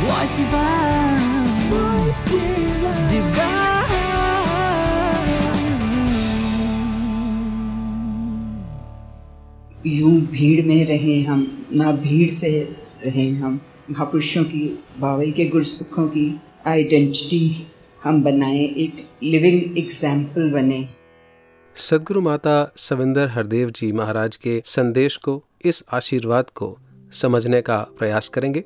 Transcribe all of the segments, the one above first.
Voice divine, voice divine, divine. यूँ भीड़ में रहे हम ना भीड़ से रहे हम। महापुरुषों की बावई के गुरसुखों की आइडेंटिटी हम बनाए एक लिविंग एग्ज़ाम्पल बने। सदगुरु माता सविंदर हरदेव जी महाराज के संदेश को इस आशीर्वाद को समझने का प्रयास करेंगे।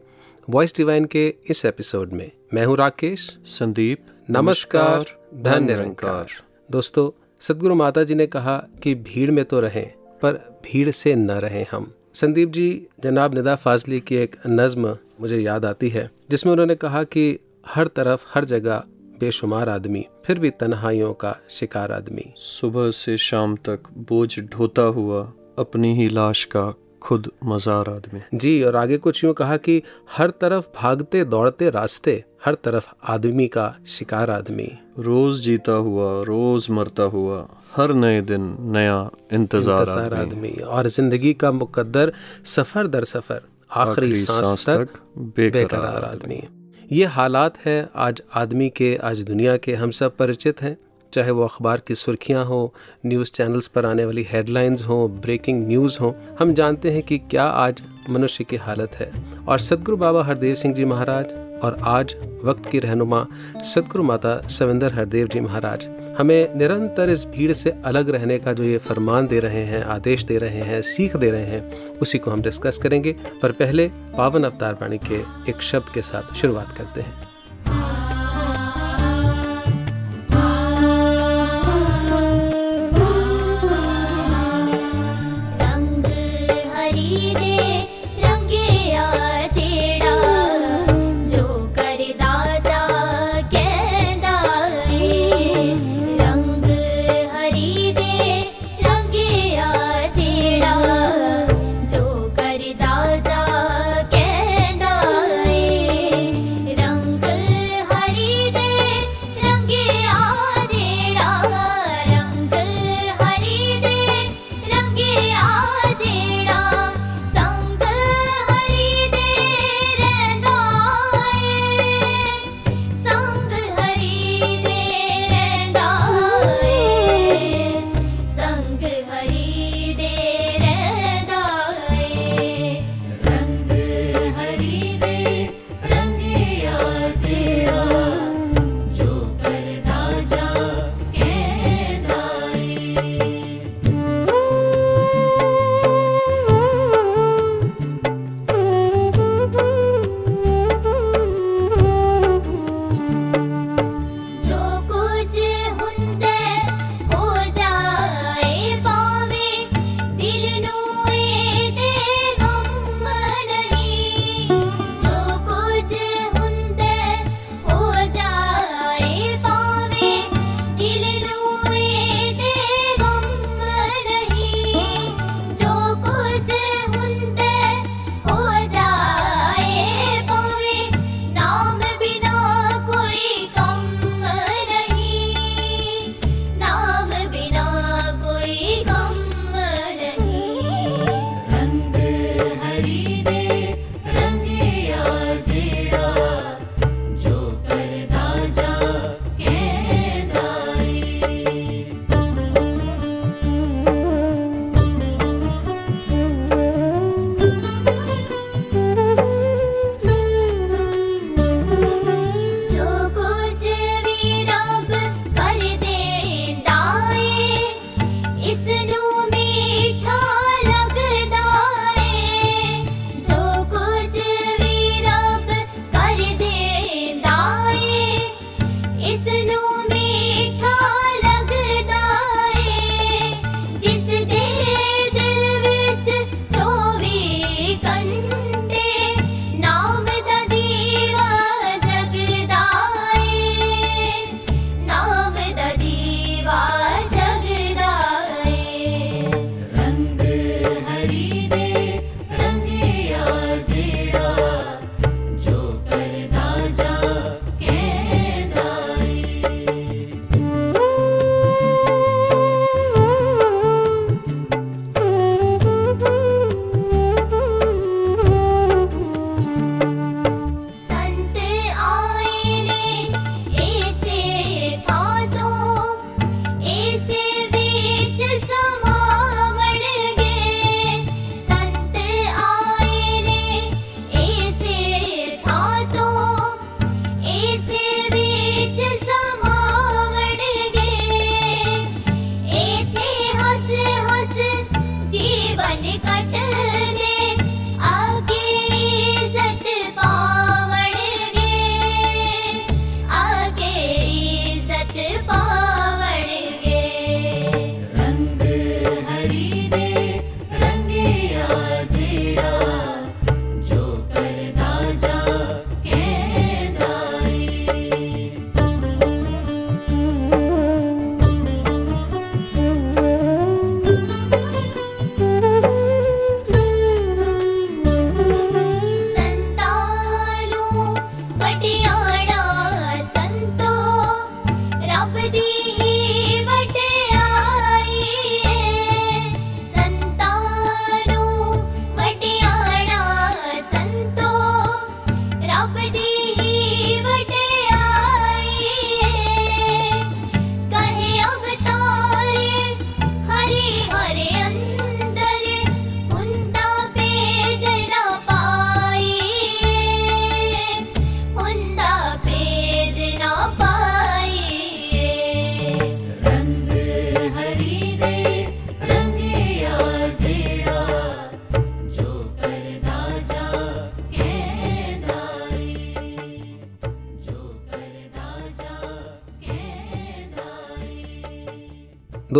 वॉइस डिवाइन के इस एपिसोड में मैं हूँ राकेश। संदीप नमस्कार धन निरंकार दोस्तों सदगुरु माता जी ने कहा कि भीड़ में तो रहें पर भीड़ से न रहें हम। संदीप जी जनाब निदा फाजली की एक नज्म मुझे याद आती है जिसमें उन्होंने कहा कि हर तरफ़ हर जगह बेशुमार आदमी फिर भी तन्हाइयों का शिकार आदमी। सुबह से शाम तक बोझ ढोता हुआ अपनी ही लाश का खुद मजार आदमी। जी और आगे कुछ यूँ कहा कि हर तरफ़ भागते दौड़ते रास्ते हर तरफ़ आदमी का शिकार आदमी। रोज जीता हुआ रोज मरता हुआ हर नए दिन नया इंतज़ार इंतज़ार आदमी। और ज़िंदगी का मुकद्दर सफ़र दर सफ़र आखिरी सांस तक बेकरार बेकरार आदमी। ये हालात हैं आज आदमी के आज दुनिया के हम सब परिचित हैं। चाहे वो अखबार की सुर्खियाँ हो, न्यूज़ चैनल्स पर आने वाली हेडलाइंस हो, ब्रेकिंग न्यूज़ हो, हम जानते हैं कि क्या आज मनुष्य की हालत है। और सदगुरु बाबा हरदेव सिंह जी महाराज और आज वक्त की रहनुमा सदगुरु माता सविंदर हरदेव जी महाराज, हमें निरंतर इस भीड़ से अलग रहने का जो ये फरमान दे रहे हैं, आदेश दे रहे हैं, सीख दे रहे हैं, उसी को हम डिस्कस करेंगे। पर पहले पावन अवतार वाणी के एक शब्द के साथ शुरुआत करते हैं।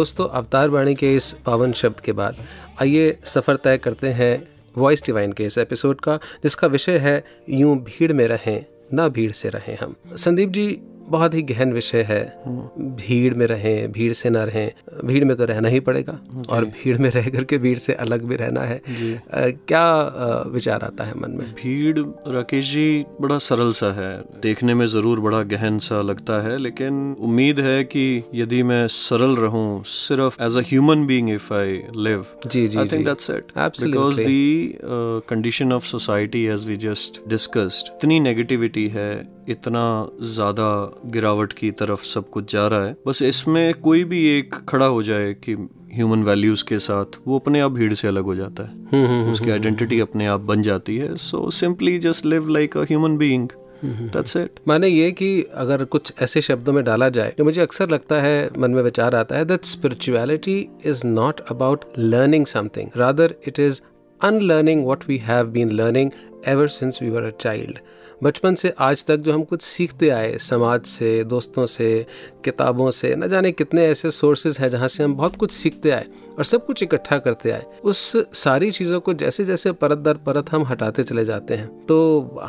दोस्तों, अवतार वाणी के इस पावन शब्द के बाद आइए सफ़र तय करते हैं वॉइस डिवाइन के इस एपिसोड का, जिसका विषय है, यूँ भीड़ में रहें, ना भीड़ से रहें हम। संदीप जी बहुत ही गहन विषय है। भीड़ में रहें भीड़ से ना रहें। भीड़ में तो रहना ही पड़ेगा और भीड़ में रह करके भीड़ से अलग भी रहना है। अ, क्या विचार आता है मन में? भीड़ राकेश जी बड़ा सरल सा है। देखने में ज़रूर बड़ा गहन सा लगता है लेकिन उम्मीद है कि यदि मैं सरल रहूँ सिर्फ़ as a human being if I live ji, ji, I think that's it because the condition of society as we just discussed इतनी नेगेटिविटी है इतना ज़्यादा गिरावट की तरफ़ सब कुछ जा रहा है। बस इसमें कोई भी एक खड़ा हो जाए कि ह्यूमन वैल्यूज़ के साथ वो अपने आप भीड़ से अलग हो जाता हम्म, है उसकी आइडेंटिटी अपने आप बन जाती है। So simply just live like a human being that's it माने ये कि अगर कुछ ऐसे शब्दों में डाला जाए तो मुझे अक्सर लगता है मन में विचार आता है that spirituality is not about learning something rather it is unlearning what we have been learning ever since we were a child बचपन से आज तक जो हम कुछ सीखते आए, समाज से, दोस्तों से, किताबों से, न जाने कितने ऐसे सोर्सेज हैं जहाँ से हम बहुत कुछ सीखते आए और सब कुछ इकट्ठा करते आए। उस सारी चीज़ों को जैसे जैसे परत दर परत हम हटाते चले जाते हैं तो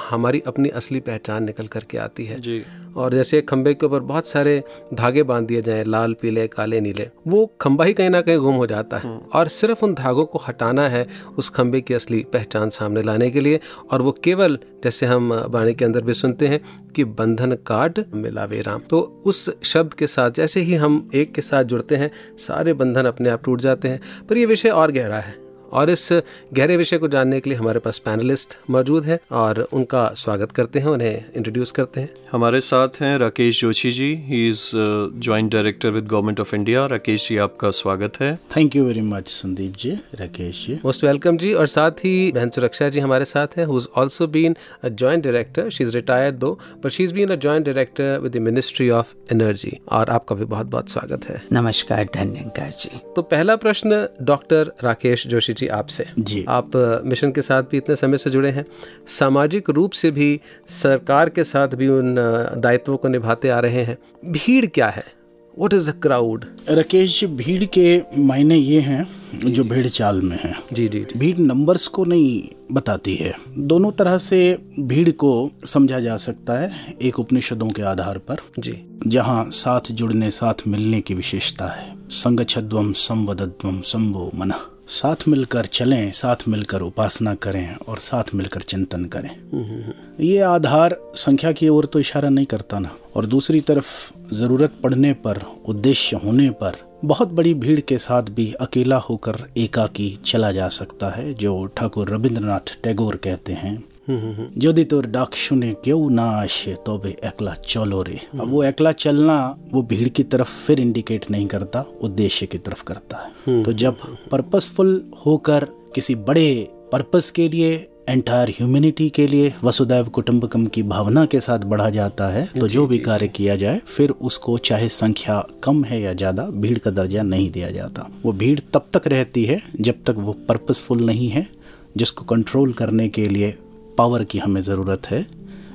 हमारी अपनी असली पहचान निकल करके आती है। जी। और जैसे एक खंबे के ऊपर बहुत सारे धागे बाँध दिए जाएँ लाल पीले काले नीले। वो खंबा ही कहीं ना कहीं गुम हो जाता है। और सिर्फ़ उन धागों को हटाना है उस खंबे की असली पहचान सामने लाने के लिए। और वो केवल जैसे हम वाणी के अंदर भी सुनते हैं कि बंधन काट मिलावे राम। तो उस शब्द के साथ जैसे ही हम एक के साथ जुड़ते हैं सारे बंधन अपने आप टूट जाते हैं। पर ये विषय और गहरा है। और इस गहरे विषय को जानने के लिए हमारे पास पैनलिस्ट मौजूद हैं और उनका स्वागत करते हैं उन्हें इंट्रोड्यूस करते हैं। हमारे साथ हैं Rakesh Joshi ji he is joint director with government of India Rakesh ji आपका स्वागत है। Thank you very much Sandeep ji Rakesh ji most welcome जी और साथ ही बहन सुरक्षा जी हमारे साथ हैं who also been a joint director she is retired though but she is been a joint director with the ministry of energy और आपका भी बहुत बहुत स्वागत है। नमस्कार धन्यकार जी। तो पहला प्रश्न डॉक्टर राकेश जोशी जी आपसे। जी। आप मिशन के साथ भी इतने समय से जुड़े हैं। सामाजिक रूप से भी सरकार के साथ भी उन अ, दायित्वों को निभाते आ रहे हैं। भीड़ क्या है? What is the crowd Rakesh ji भीड़ के मायने ये हैं जो भीड़ चाल में है। जी जी जी। भीड़ नंबर्स को नहीं बताती है। दोनों तरह से भीड़ को समझा जा सकता है एक उपनिषदों के आधार पर। जी। जहाँ साथ जुड़ने साथ मिलने की विशेषता है। संगछद्वम संवदद्वम संभो मन। साथ मिलकर चलें, साथ मिलकर उपासना करें और साथ मिलकर चिंतन करें। ये आधार संख्या की ओर तो इशारा नहीं करता ना। और दूसरी तरफ़ ज़रूरत पड़ने पर, उद्देश्य होने पर बहुत बड़ी भीड़ के साथ भी अकेला होकर एकाकी चला जा सकता है, जो ठाकुर रविंद्रनाथ टैगोर कहते हैं। যদি তোর ডাক শুনে কেউ না আসে তবে একলা चलो रे अब वो एकला चलना वो भीड़ की तरफ फिर इंडिकेट नहीं करता उद्देश्य की तरफ करता है तो जब पर्पसफुल होकर किसी बड़े पर्पस के लिए एंटायर ह्यूमैनिटी के लिए वसुदैव कुटुंबकम की भावना के साथ बढ़ा जाता है तो जो भी कार्य किया जाए फिर उसको चाहे संख्या कम है या ज़्यादा भीड़ का दर्जा नहीं दिया जाता वो भीड़ तब तक रहती है जब तक वो पर्पसफुल नहीं है जिसको कंट्रोल करने के लिए पावर की हमें ज़रूरत है।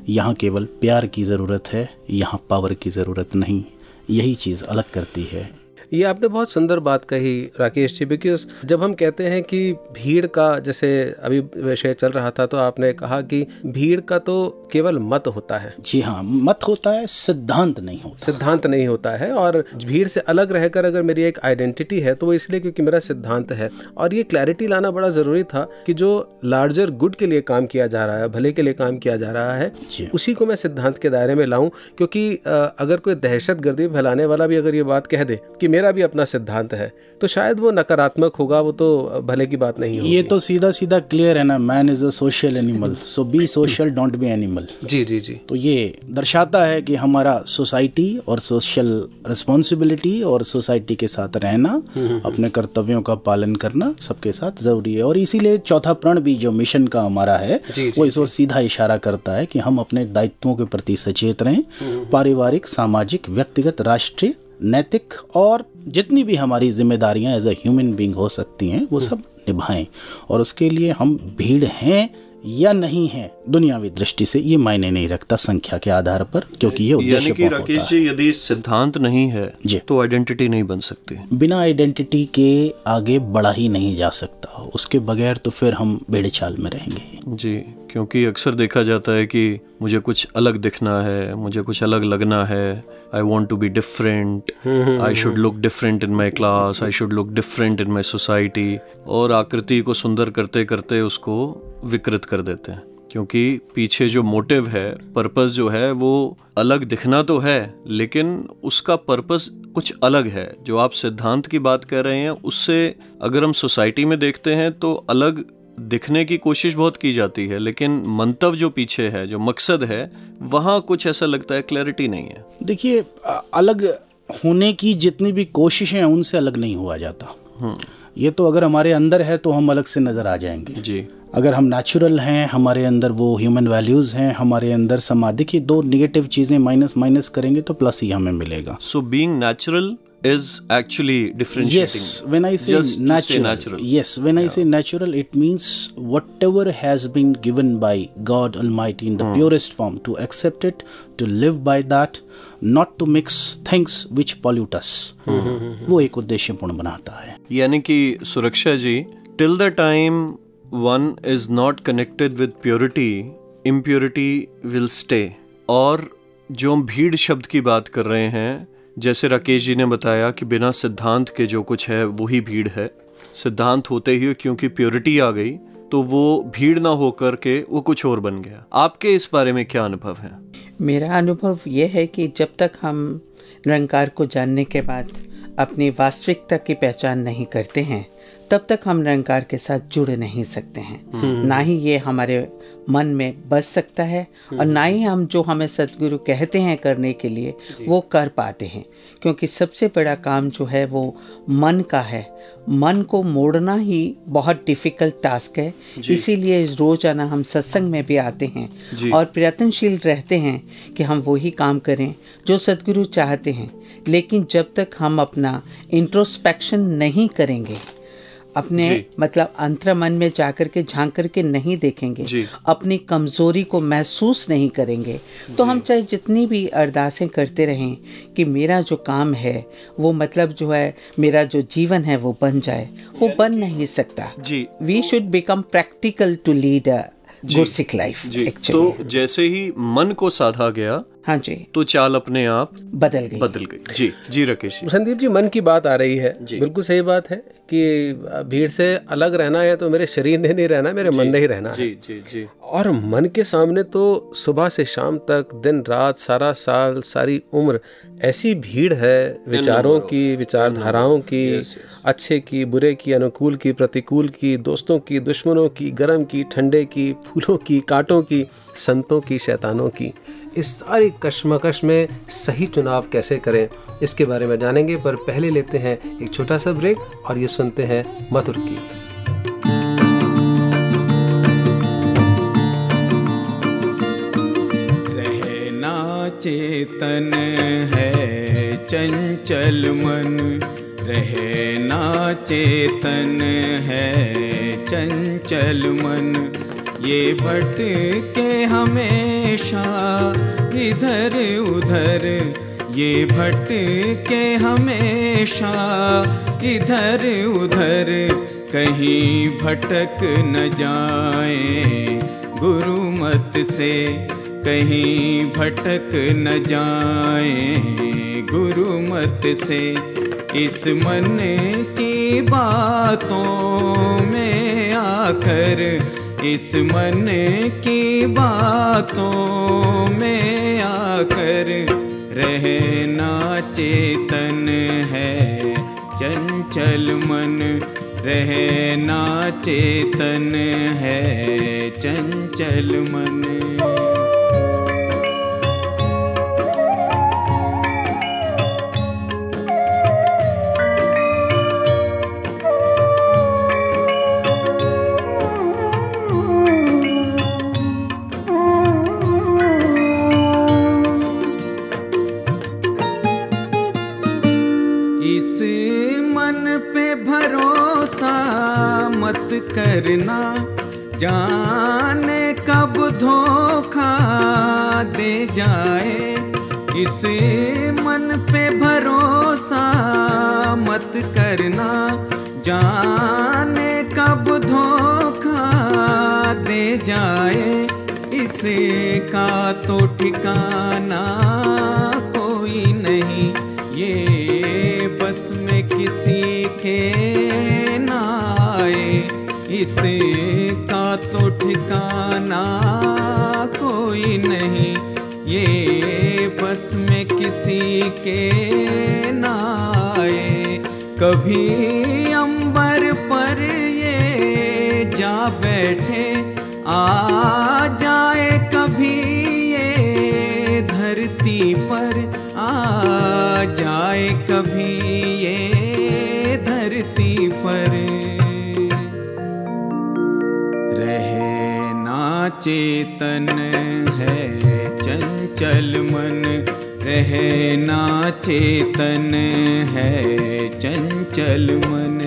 यहाँ केवल प्यार की ज़रूरत है, यहाँ पावर की ज़रूरत नहीं। यही चीज़ अलग करती है। ये आपने बहुत सुंदर बात कही राकेश जी बिकॉज़ जब हम कहते हैं कि भीड़ का जैसे अभी विषय चल रहा था तो आपने कहा कि भीड़ का तो केवल मत होता है। जी हाँ मत होता है सिद्धांत नहीं होता। सिद्धांत नहीं होता है और भीड़ से अलग रहकर अगर मेरी एक आइडेंटिटी है तो वो इसलिए क्योंकि मेरा सिद्धांत है। और ये क्लैरिटी लाना बड़ा ज़रूरी था कि जो लार्जर गुड के लिए काम किया जा रहा है भले के लिए काम किया जा रहा है उसी को मैं सिद्धांत के दायरे में लाऊं क्योंकि अगर कोई दहशत गर्दी फैलाने वाला भी अगर ये बात कह दे कि मेरा भी अपना सिद्धांत है तो शायद वो नकारात्मक होगा वो तो भले की बात नहीं ये तो सीधा सीधा क्लियर है ना man is a social animal so be social don't be animal जी जी जी। तो ये दर्शाता है कि हमारा सोसाइटी और सोशल रिस्पॉन्सिबिलिटी और सोसाइटी के साथ रहना अपने कर्तव्यों का पालन करना सबके साथ ज़रूरी है। और इसीलिए चौथा प्रण भी जो मिशन का हमारा है जी, जी, वो इस ओर सीधा इशारा करता है कि हम अपने दायित्वों के प्रति सचेत रहें पारिवारिक सामाजिक व्यक्तिगत राष्ट्रीय नैतिक और जितनी भी हमारी जिम्मेदारियाँ एज अ ह्यूमन बींग हो सकती हैं वो सब निभाएँ। और उसके लिए हम भीड़ हैं या नहीं है दुनियावी दृष्टि से ये मायने नहीं रखता संख्या के आधार पर क्योंकि ये उद्देश्य कि राकेश जी यदि सिद्धांत नहीं है जी। तो आइडेंटिटी नहीं बन सकती। बिना आइडेंटिटी के आगे बढ़ा ही नहीं जा सकता। उसके बगैर तो फिर हम बेड़े चाल में रहेंगे जी क्योंकि अक्सर देखा जाता है कि मुझे कुछ अलग दिखना है मुझे कुछ अलग लगना है I want to be different I should look different in my class I should look different in my society और आकृति को सुंदर करते करते उसको विकृत कर देते हैं। क्योंकि पीछे जो मोटिव है पर्पस जो है वो अलग दिखना तो है लेकिन उसका पर्पस कुछ अलग है। जो आप सिद्धांत की बात कर रहे हैं उससे अगर हम सोसाइटी में देखते हैं तो अलग दिखने की कोशिश बहुत की जाती है लेकिन मंतव जो पीछे है जो मकसद है वहाँ कुछ ऐसा लगता है क्लैरिटी नहीं है। देखिए अलग होने की जितनी भी कोशिशें हैं उनसे अलग नहीं हुआ जाता। ये तो अगर हमारे अंदर है तो हम अलग से नज़र आ जाएँगे। जी। अगर हम नेचुरल हैं हमारे अंदर वो ह्यूमन वैल्यूज़ हैं हमारे अंदर समाज देखिए दो निगेटिव चीज़ें माइनस माइनस करेंगे तो प्लस ही हमें मिलेगा। So being natural is actually differentiating Yes, when I say just natural, natural. yes, when yeah. I say natural, it means whatever has been given by God Almighty in the hmm. purest form to accept it, to live by that, not to mix things which pollute us. वो एक उद्देश्यपूर्ण बनाता है यानी कि Suraksha ji till the time one is not connected with purity impurity will stay और जो हम भीड़ शब्द की बात कर रहे हैं जैसे राकेश जी ने बताया कि बिना सिद्धांत के जो कुछ है, वही भीड़ है। सिद्धांत होते ही क्योंकि प्योरिटी आ गई तो वो भीड़ ना होकर के वो कुछ और बन गया। आपके इस बारे में क्या अनुभव है? मेरा अनुभव ये है कि जब तक हम निरंकार को जानने के बाद अपनी वास्तविकता की पहचान नहीं करते हैं तब तक हम निरंकार के साथ जुड़ नहीं सकते हैं। ना ही ये हमारे मन में बस सकता है और ना ही हम जो हमें सदगुरु कहते हैं करने के लिए वो कर पाते हैं। क्योंकि सबसे बड़ा काम जो है वो मन का है। मन को मोड़ना ही बहुत डिफ़िकल्ट टास्क है। इसीलिए रोज़ाना हम सत्संग में भी आते हैं और प्रयत्नशील रहते हैं कि हम वही काम करें जो सदगुरु चाहते हैं। लेकिन जब तक हम अपना इंट्रोस्पेक्शन नहीं करेंगे अपने मतलब अंतर मन में जाकर के झाँक करके नहीं देखेंगे। अपनी कमज़ोरी को महसूस नहीं करेंगे। तो हम चाहे जितनी भी अरदासें करते रहें कि मेरा जो काम है वो मतलब जो है मेरा जो जीवन है वो बन जाए। वो बन नहीं सकता। We should become practical to lead a life तो जैसे ही मन को साधा गया हाँ जी। तो चाल अपने आप बदल गई। बदल गई। जी। जी राकेश जी। संदीप जी मन की बात आ रही है। बिल्कुल सही बात है। कि भीड़ से अलग रहना है तो मेरे शरीर ने नहीं रहना मेरे मन ने ही रहना जी, है। जी जी जी। और मन के सामने तो सुबह से शाम तक दिन रात सारा साल सारी उम्र ऐसी भीड़ है विचारों की विचारधाराओं की अच्छे की बुरे की अनुकूल की प्रतिकूल की दोस्तों की दुश्मनों की गर्म की ठंडे की फूलों की कांटों की संतों की शैतानों की। इस सारी कश्मकश में सही चुनाव कैसे करें, इसके बारे में जानेंगे, पर पहले लेते हैं एक छोटा सा ब्रेक और ये सुनते हैं मधुर रहना चेतन है, चंचल मन। रहना चेतन है, चंचल मन। ये भटके हमेशा, इधर उधर। ये भट के हमेशा, इधर उधर। कहीं भटक न जाए गुरु मत से, कहीं भटक न जाए गुरु मत से। इस मन की बातों में आकर इस मन की बातों में आकर रहना चेतन है। चंचल मन, रहना चेतन है। चंचल मन। इसका तो ठिकाना कोई नहीं। ये बस में किसी के ना आए। इसका तो ठिकाना कोई नहीं। ये बस में किसी के ना आए। कभी अंबर पर ये जा बैठे, आ चेतन है चंचल मन रहना चेतन है चंचल मन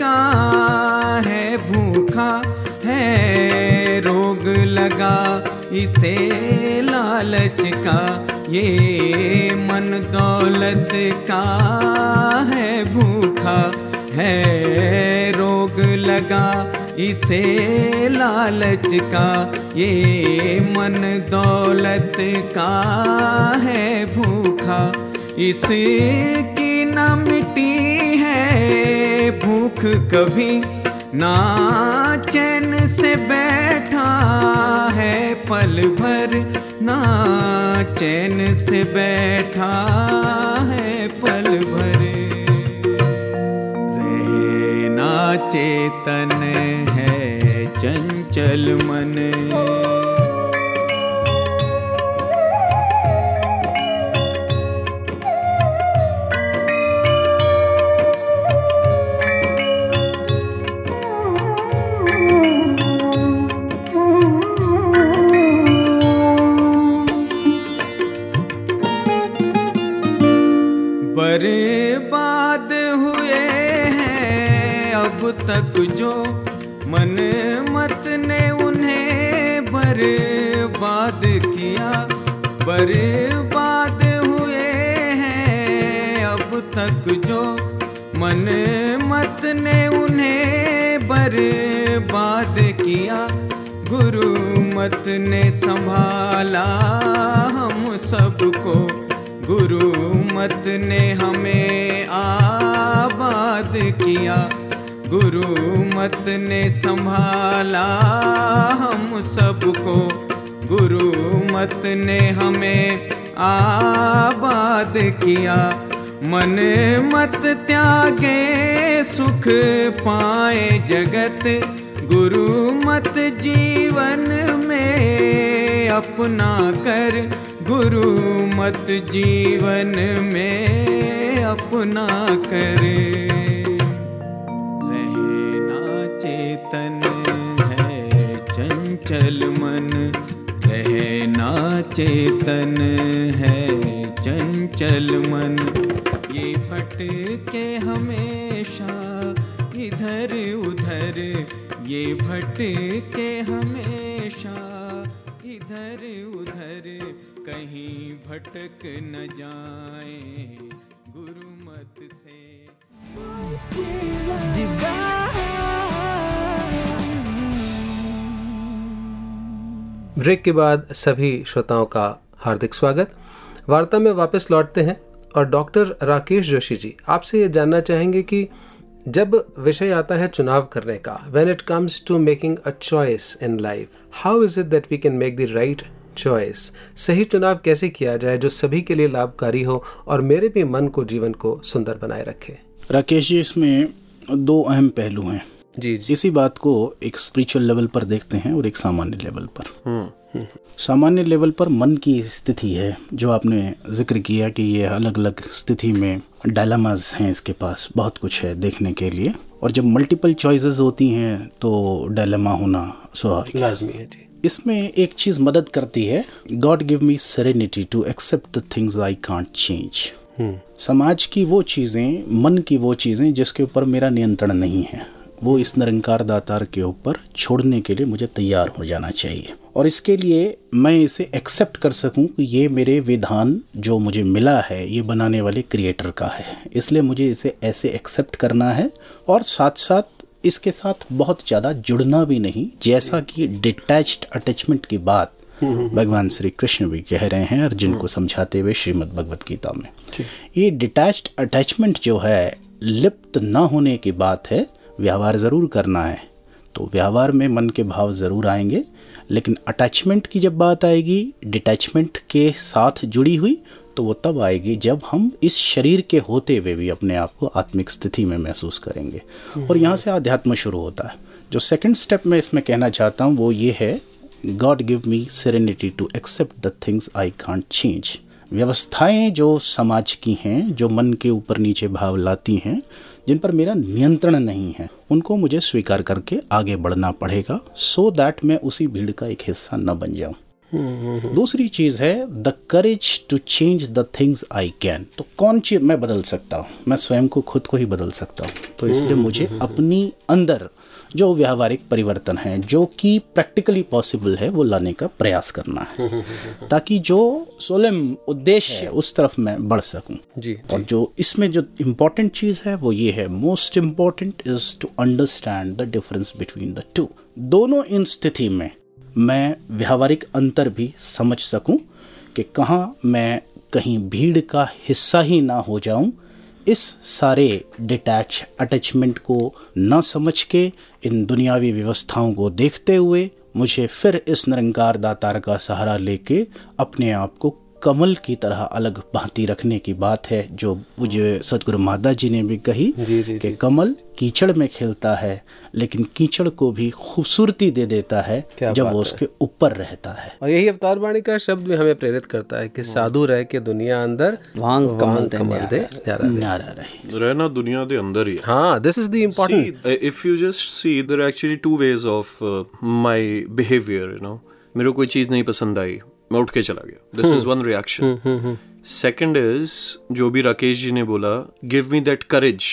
का है भूखा, है रोग लगा, इसे लालच का, ये मन दौलत का है भूखा, है रोग लगा, इसे लालच का, ये मन दौलत का है भूखा, इसकी न मिटी भूख कभी ना चैन से बैठा है, पल भर ना चैन से बैठा है, पल भर। रहना चेतन है, चंचल मन। तक जो मन मत ने उन्हें बर्बाद किया। बर्बाद हुए हैं अब तक जो मन मत ने उन्हें बर्बाद किया। गुरु मत ने संभाला हम सबको। गुरु मत ने हमें आबाद किया। गुरु मत ने संभाला हम सबको। गुरु मत ने हमें आबाद किया। मन मत त्यागे, सुख पाए जगत। गुरु मत जीवन में अपना कर। गुरु मत जीवन में अपना कर। चेतन है, चंचल मन। रहना चेतन है, चंचल मन। ये भटके हमेशा, इधर उधर। ये भटके हमेशा, इधर उधर। कहीं भटक न जाए गुरु मत से ब्रेक के बाद सभी श्रोताओं का हार्दिक स्वागत। वार्ता में वापस लौटते हैं और डॉक्टर राकेश जोशी जी, आपसे ये जानना चाहेंगे कि जब विषय आता है चुनाव करने का when it comes to making a choice in life how is it that we can make the right choice सही चुनाव कैसे किया जाए जो सभी के लिए लाभकारी हो और मेरे भी मन को, जीवन को सुंदर बनाए रखे? राकेश जी, इसमें दो अहम पहलू हैं। जी जी। इसी बात को एक स्पिरिचुअल लेवल पर देखते हैं और एक सामान्य लेवल पर। हम्म, सामान्य लेवल पर मन की स्थिति है जो आपने ज़िक्र किया कि ये अलग अलग स्थिति में डायलामाज हैं इसके पास बहुत कुछ है देखने के लिए। और जब मल्टीपल चॉइसेस होती हैं तो डायलामा होना स्वाभाविक है। लाजमी है जी। इसमें एक चीज़ मदद करती है God give me serenity to accept the things I can't change समाज की वो चीज़ें मन की वो चीज़ें जिसके ऊपर मेरा नियंत्रण नहीं है। वो इस निरंकार दातार के ऊपर छोड़ने के लिए मुझे तैयार हो जाना चाहिए। और इसके लिए मैं इसे एक्सेप्ट कर सकूँ कि ये मेरे विधान जो मुझे मिला है ये बनाने वाले क्रिएटर का है। इसलिए मुझे इसे ऐसे एक्सेप्ट करना है और साथ साथ इसके साथ बहुत ज़्यादा जुड़ना भी नहीं जैसा कि डिटैच्ड अटैचमेंट की बात भगवान श्री कृष्ण भी कह रहे हैं अर्जुन को समझाते हुए श्रीमद् भगवत गीता में। ये डिटैच्ड अटैचमेंट जो है लिप्त ना होने की बात है व्यवहार ज़रूर करना है। तो व्यवहार में मन के भाव ज़रूर आएँगे लेकिन अटैचमेंट की जब बात आएगी डिटैचमेंट के साथ जुड़ी हुई तो वो तब आएगी जब हम इस शरीर के होते हुए भी अपने आप को आत्मिक स्थिति में महसूस करेंगे। और यहाँ से आध्यात्म शुरू होता है। जो सेकंड स्टेप मैं इसमें कहना चाहता हूँ वो ये है God give me serenity to accept the things I can't change व्यवस्थाएँ जो समाज की हैं जो मन के ऊपर नीचे भाव लाती हैं जिन पर मेरा नियंत्रण नहीं है उनको मुझे स्वीकार करके आगे बढ़ना पड़ेगा सो so दैट मैं उसी भीड़ का एक हिस्सा न बन जाऊँ। दूसरी चीज़ है the courage to change the things I can तो कौन चीज़ मैं बदल सकता हूँ? मैं स्वयं को खुद को ही बदल सकता हूँ। तो इसलिए मुझे अपनी अंदर जो व्यावहारिक परिवर्तन है जो कि प्रैक्टिकली पॉसिबल है वो लाने का प्रयास करना है। ताकि जो सोलम उद्देश्य उस तरफ़ मैं बढ़ सकूँ। जी और जो। इसमें जो इम्पोर्टेंट चीज़ है वो ये है most important is to understand the difference between the two दोनों इन स्थिति में मैं व्यावहारिक अंतर भी समझ सकूँ कि कहाँ मैं कहीं भीड़ का हिस्सा ही ना हो जाऊँ इस सारे डिटैच अटैचमेंट को न समझ के इन दुनियावी व्यवस्थाओं को देखते हुए मुझे फिर इस निरंकार दातार का सहारा लेके अपने आप को कमल की तरह अलग भांति रखने की बात है जो मुझे सतगुरु माता जी ने भी कही कि कमल कीचड़ में खेलता है लेकिन कीचड़ को भी खूबसूरती दे देता है जब वो उसके ऊपर रहता है। और यही अवतार वाणी का शब्द भी हमें प्रेरित करता है कि हाँ। साधु रह के दुनिया अंदर वांग कमल कमल दे न्यारा रहे। रहना दुनिया दे अंदर ही हाँ। This is the important if you just see there actually two ways of my behaviour you know मेरे को कोई चीज़ नहीं पसंद आई। मैं उठ के चला गया। This is one reaction second is जो भी राकेश जी ने बोला गिव मी दैट करेज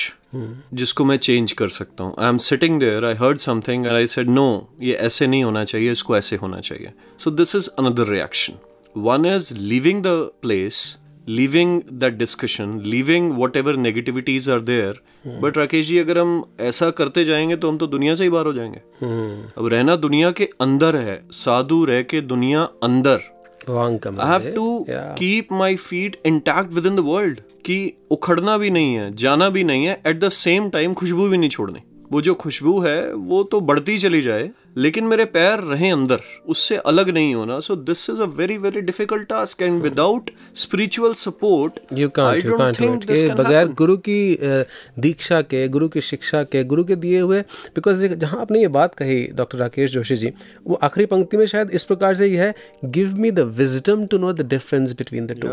जिसको मैं चेंज कर सकता हूँ। I am sitting there I heard something and I said no ये ऐसे नहीं होना चाहिए इसको ऐसे होना चाहिए. So this is another reaction one is is the place living leaving discussion discussion leaving ever negativities are there but Rakesh ji अगर हम ऐसा करते जाएँगे तो हम तो दुनिया से ही बाहर हो जाएँगे। hmm. अब रहना दुनिया के अंदर है साधु रह के दुनिया अंदर। I have to keep my feet intact within the world कि उखड़ना भी नहीं है जाना भी नहीं है एट द सेम टाइम खुशबू भी नहीं छोड़नी। वो जो खुशबू है वो तो बढ़ती चली जाए। लेकिन मेरे पैर रहे अंदर उससे अलग नहीं होना। So this is a very very difficult task and without spiritual support you can't you can't do it कि बगैर गुरु की दीक्षा के गुरु की शिक्षा के गुरु के दिए हुए बिकॉज़ जहाँ आपने ये बात कही डॉक्टर राकेश जोशी जी वो आखिरी पंक्ति में शायद इस प्रकार से ही है give me the wisdom to know the difference between the two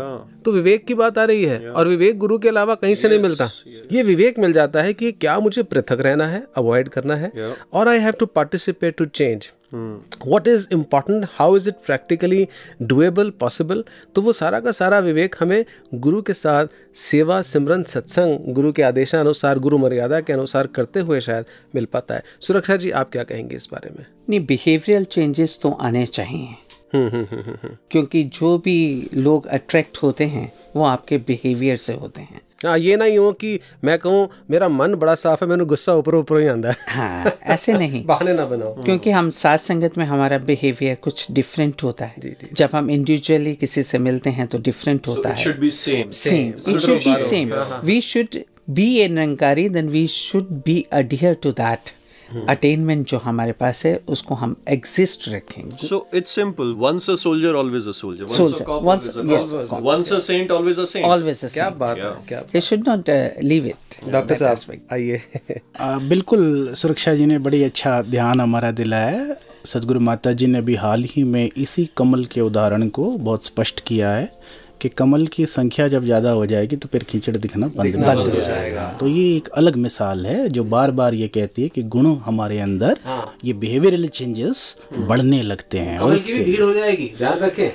तो विवेक की बात आ रही है yeah. और विवेक गुरु के अलावा कहीं से नहीं मिलता। yes. ये विवेक मिल जाता है कि क्या मुझे पृथक रहना है अवॉइड करना है और I have to participate to change what is important how is it practically doable possible तो वो सारा का सारा विवेक हमें गुरु के साथ सेवा सिमरन सत्संग गुरु के आदेशानुसार गुरु मर्यादा के अनुसार करते हुए शायद मिल पाता है। सुरक्षा जी आप क्या कहेंगे इस बारे में? नहीं बिहेवियरल चेंजेस तो आने चाहिए। हम्म हम्म, हम्म क्योंकि जो भी लोग अट्रैक्ट होते हैं वो आपके बिहेवियर से होते हैं। हाँ ये ना ही हो कि मैं कहूँ मेरा मन बड़ा साफ़ है मैंने गुस्सा ऊपर ऊपर ही आंदा है। हाँ ऐसे नहीं। बहाने ना बनाओ। क्योंकि हम साथ संगत में हमारा बिहेवियर कुछ डिफरेंट होता है। जब हम इंडिविजुअली किसी से मिलते हैं तो डिफरेंट होता है। Should be same same. It should be same. We should be a Nankari, then we should be adhere to that. Attainment जो हमारे पास है उसको हम एग्जिस्ट रखेंगे। So it's simple once a soldier always a soldier once a cop once yes once a saint always a saint always a saint क्या बात uh, है क्या you should not leave it doctor साहब आइए। बिल्कुल सुरक्षा जी ने बड़ी अच्छा ध्यान हमारा दिलाया सदगुरु माता जी ने अभी हाल ही में इसी कमल के उदाहरण को बहुत स्पष्ट किया है। कि कमल की संख्या जब ज़्यादा हो जाएगी तो फिर कीचड़ दिखना बंद बंद हो जाएगा। तो ये एक अलग मिसाल है जो बार बार ये कहती है कि गुण हमारे अंदर ये बिहेवियरल चेंजेस बढ़ने लगते हैं और इसकी भीड़ हो जाएगी ध्यान रखें।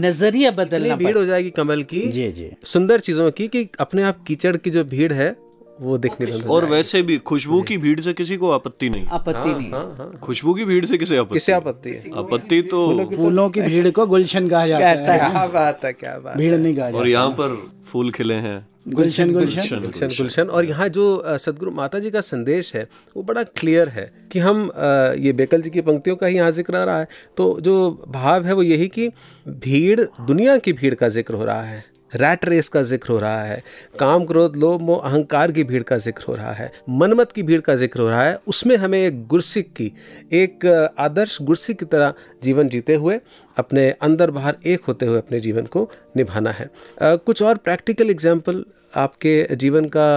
नज़रिया इतनी बदलना भीड़ हो। जाएगी कमल की। जी जी। सुंदर चीज़ों की कि अपने आप कीचड़ की जो भीड़ है वो दिखने हो और वैसे भी खुशबू की भीड़ से किसी को आपत्ति नहीं। आपत्ति नहीं खुशबू की भीड़ से किसे आपत्ति किसे आपत्ति है? आपत्ति तो फूलों की भीड़ को गुलशन कहा जाता है। क्या बात है क्या बात भीड़ नहीं कहा और यहाँ पर फूल खिले हैं। गुलशन गुलशन गुलशन। गुलशन और यहाँ जो सदगुरु माता जी का संदेश है वो बड़ा क्लियर है कि हम ये बेकल जी की पंक्तियों का ही यहाँ ज़िक्र आ रहा है। तो जो भाव है वो यही कि भीड़ दुनिया की भीड़ का ज़िक्र हो रहा है। रैट रेस का ज़िक्र हो रहा है, काम क्रोध, लोभ, मोह, अहंकार की भीड़ का ज़िक्र हो रहा है, मनमत की भीड़ का ज़िक्र हो रहा है, उसमें हमें एक गुरसिक की, एक आदर्श गुरसिक की तरह जीवन जीते हुए, अपने अंदर बाहर एक होते हुए अपने जीवन को निभाना है। कुछ और प्रैक्टिकल एग्ज़ाम्पल आपके जीवन का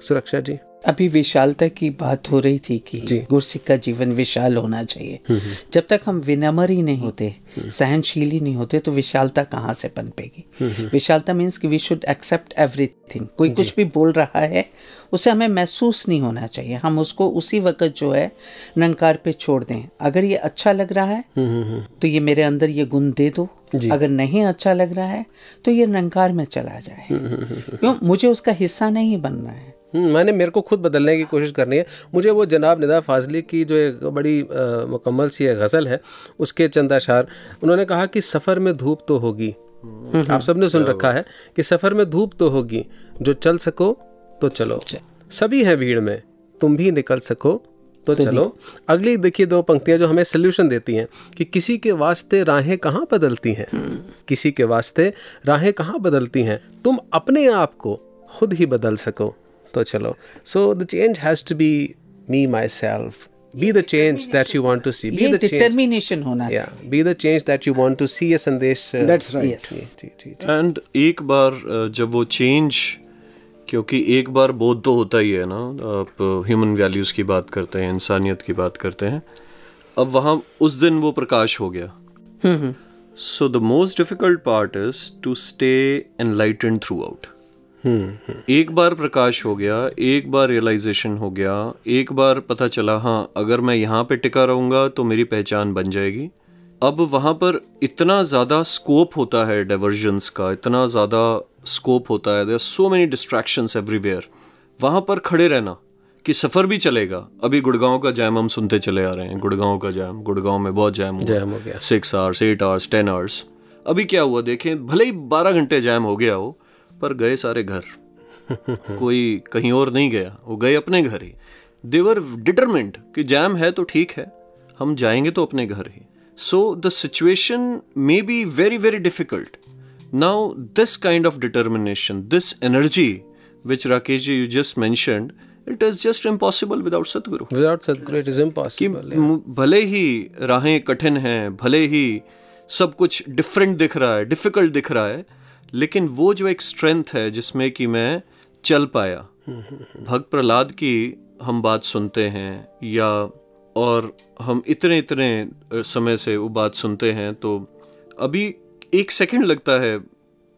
सुरक्षा जी। अभी विशालता की बात हो रही थी कि जी। गुरसिक का जीवन विशाल होना चाहिए। जब तक हम विनम्र ही नहीं होते सहनशील ही नहीं होते तो विशालता कहाँ से पनपेगी? विशालता मीन्स कि वी शुड एक्सेप्ट एवरीथिंग कोई कुछ भी बोल रहा है उसे हमें महसूस नहीं होना चाहिए। हम उसको उसी वक्त जो है नंकार पे छोड़ दें। अगर ये अच्छा लग रहा है तो ये मेरे अंदर ये गुण दे दो। अगर नहीं अच्छा लग रहा है तो ये नंकार में चला जाए। क्यों? मुझे उसका हिस्सा नहीं बनना है। हम्म, मैंने मेरे को खुद बदलने की कोशिश करनी है। मुझे वो जनाब निदा फाजली की जो एक बड़ी मुकम्मल सी गज़ल है उसके चंद अशार। उन्होंने कहा कि सफ़र में धूप तो होगी। आप सबने सुन रखा है कि सफ़र में धूप तो होगी जो चल सको तो चलो। सभी हैं भीड़ में तुम भी निकल सको तो चलो। अगली देखिए दो पंक्तियाँ जो हमें सोल्यूशन देती हैं कि किसी के वास्ते राहें कहाँ बदलती हैं। किसी के वास्ते राहें कहाँ बदलती हैं तुम अपने आप को खुद ही बदल सको। तो चलो। So the change has to be me myself be the change that you want to see be the determination होना या be the change that you want to see ये संदेश uh, दैट्स राइट Yes. जी जी and एक बार अ, जब वो चेंज क्योंककि एक बार बोध तो होता ही है ना आप ह्यूमन वैल्यूज़ की बात करते हैं इंसानियत की बात करते हैं अब वहाँ उस दिन वो प्रकाश हो गया। So the most difficult part is to stay enlightened throughout एक बार प्रकाश हो गया एक बार रियलाइजेशन हो गया एक बार पता चला हाँ अगर मैं यहाँ पे टिका रहूँगा तो मेरी पहचान बन जाएगी। अब वहाँ पर इतना ज़्यादा स्कोप होता है डाइवर्जन्स का इतना ज़्यादा स्कोप होता है there so many distractions everywhere वहाँ पर खड़े रहना कि सफ़र भी चलेगा। अभी गुड़गांव का जैम हम सुनते चले आ रहे हैं गुड़गांव का जैम गुड़गांव में बहुत जैम जैम हो गया। Six hours eight hours ten hours अभी क्या हुआ देखें भले ही बारह घंटे जैम हो गया हो पर गए सारे घर। कोई कहीं और नहीं गया वो गए अपने घर ही। देवर डिटरमेंट कि जैम है तो ठीक है हम जाएँगे तो अपने घर ही। So the situation may be very very difficult now this kind of determination this energy which Rakesh ji you just mentioned it is just impossible without Satguru without Sadguru it is impossible भले ही राहें कठिन हैं भले ही सब कुछ different दिख रहा है डिफ़िकल्ट दिख रहा है लेकिन वो जो एक स्ट्रेंथ है जिसमें कि मैं चल पाया भक्त प्रहलाद की हम बात सुनते हैं या और हम इतने इतने समय से वो बात सुनते हैं तो अभी एक सेकंड लगता है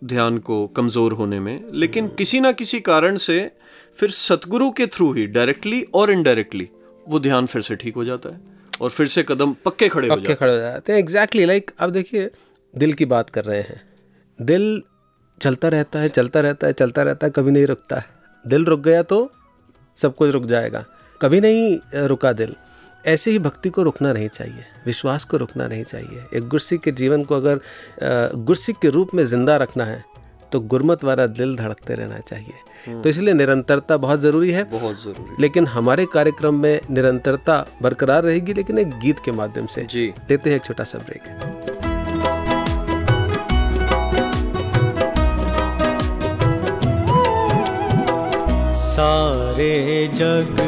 ध्यान को कमज़ोर होने में। लेकिन किसी ना किसी कारण से फिर सतगुरु के थ्रू ही डायरेक्टली और इनडायरेक्टली वो ध्यान फिर से ठीक हो जाता है और फिर से कदम पक्के खड़े पक्के जाते खड़े हो जाते हैं। एग्जैक्टली लाइक अब देखिए दिल की बात कर रहे हैं। दिल चलता रहता है चलता रहता है चलता रहता है कभी नहीं रुकता है। दिल रुक गया तो सब कुछ रुक जाएगा। कभी नहीं रुका दिल। ऐसे ही भक्ति को रुकना नहीं चाहिए विश्वास को रुकना नहीं चाहिए। एक गुरसिक के जीवन को अगर गुरसिक के रूप में ज़िंदा रखना है तो गुरमत वाला दिल धड़कते रहना चाहिए। तो इसलिए निरंतरता बहुत ज़रूरी है। बहुत ज़रूरी। लेकिन हमारे कार्यक्रम में निरंतरता बरकरार रहेगी लेकिन एक गीत के माध्यम से। जी। लेते हैं एक छोटा सा ब्रेक। ਸਾਰੇ ਜਗ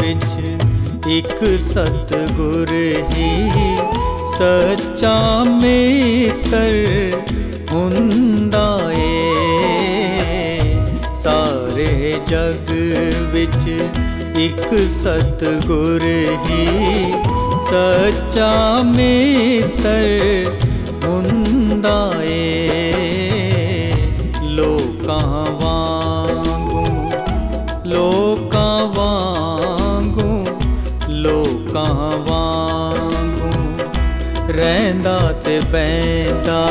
ਵਿੱਚ ਇੱਕ ਸਤਗੁਰ ਹੀ ਸੱਚਾ ਮਿੱਤਰ ਹੁੰਦਾ ਏ ਸਾਰੇ ਜਗ ਵਿੱਚ ਇੱਕ ਸਤਗੁਰ ਹੀ ਸੱਚਾ ਮਿੱਤਰ बैदा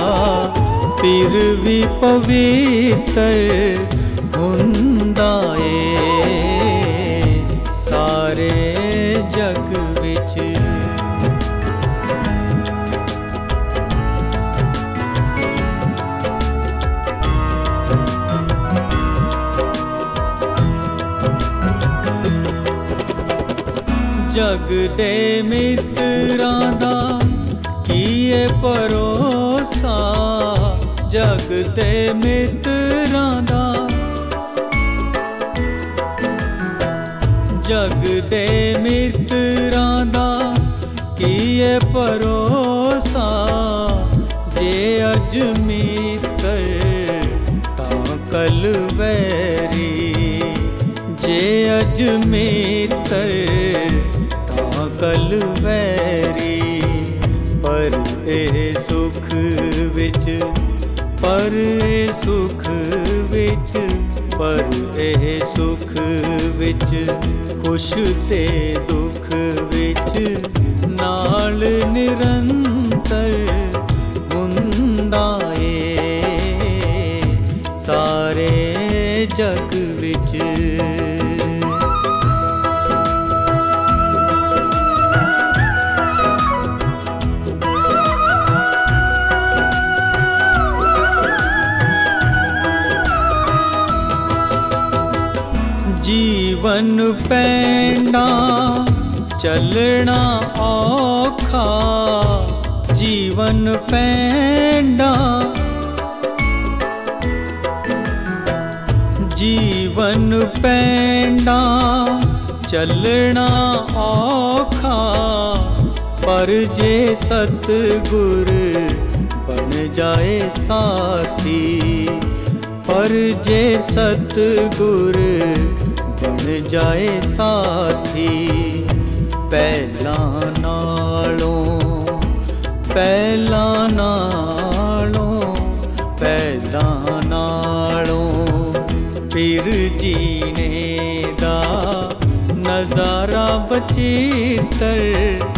फिर भी पवित्र हुंदाए सारे जग विच जग दे मित्रां किए परोसा जगते ते जगते दा किए परोसा जे अज ता कल बैरी जे अज ਪਰ ਇਹ ਸੁਖ ਵਿੱਚ ਪਰ ਇਹ ਸੁਖ ਵਿੱਚ ਖੁਸ਼ ਤੇ ਦੁੱਖ ਵਿੱਚ। ਚੱਲਣਾ ਔਖਾ ਜੀਵਨ ਪੈਂਡਾ ਜੀਵਨ ਪੈਂਡਾ ਚੱਲਣਾ ਔਖਾ ਪਰ ਜੇ ਸਤਗੁਰ ਬਣ ਜਾਏ ਸਾਥੀ ਪਰ ਜੇ ਸਤਗੁਰ ਬਣ ਜਾਏ ਸਾਥੀ ਪਹਿਲਾਂ ਨਾਲੋਂ ਪਹਿਲਾਂ ਨਾਲੋਂ ਪਹਿਲਾਂ ਨਾਲੋਂ ਫਿਰ ਜੀਣੇ ਦਾ ਨਜ਼ਾਰਾ ਬਚਿੱਤਰ ਹੁੰਦਾ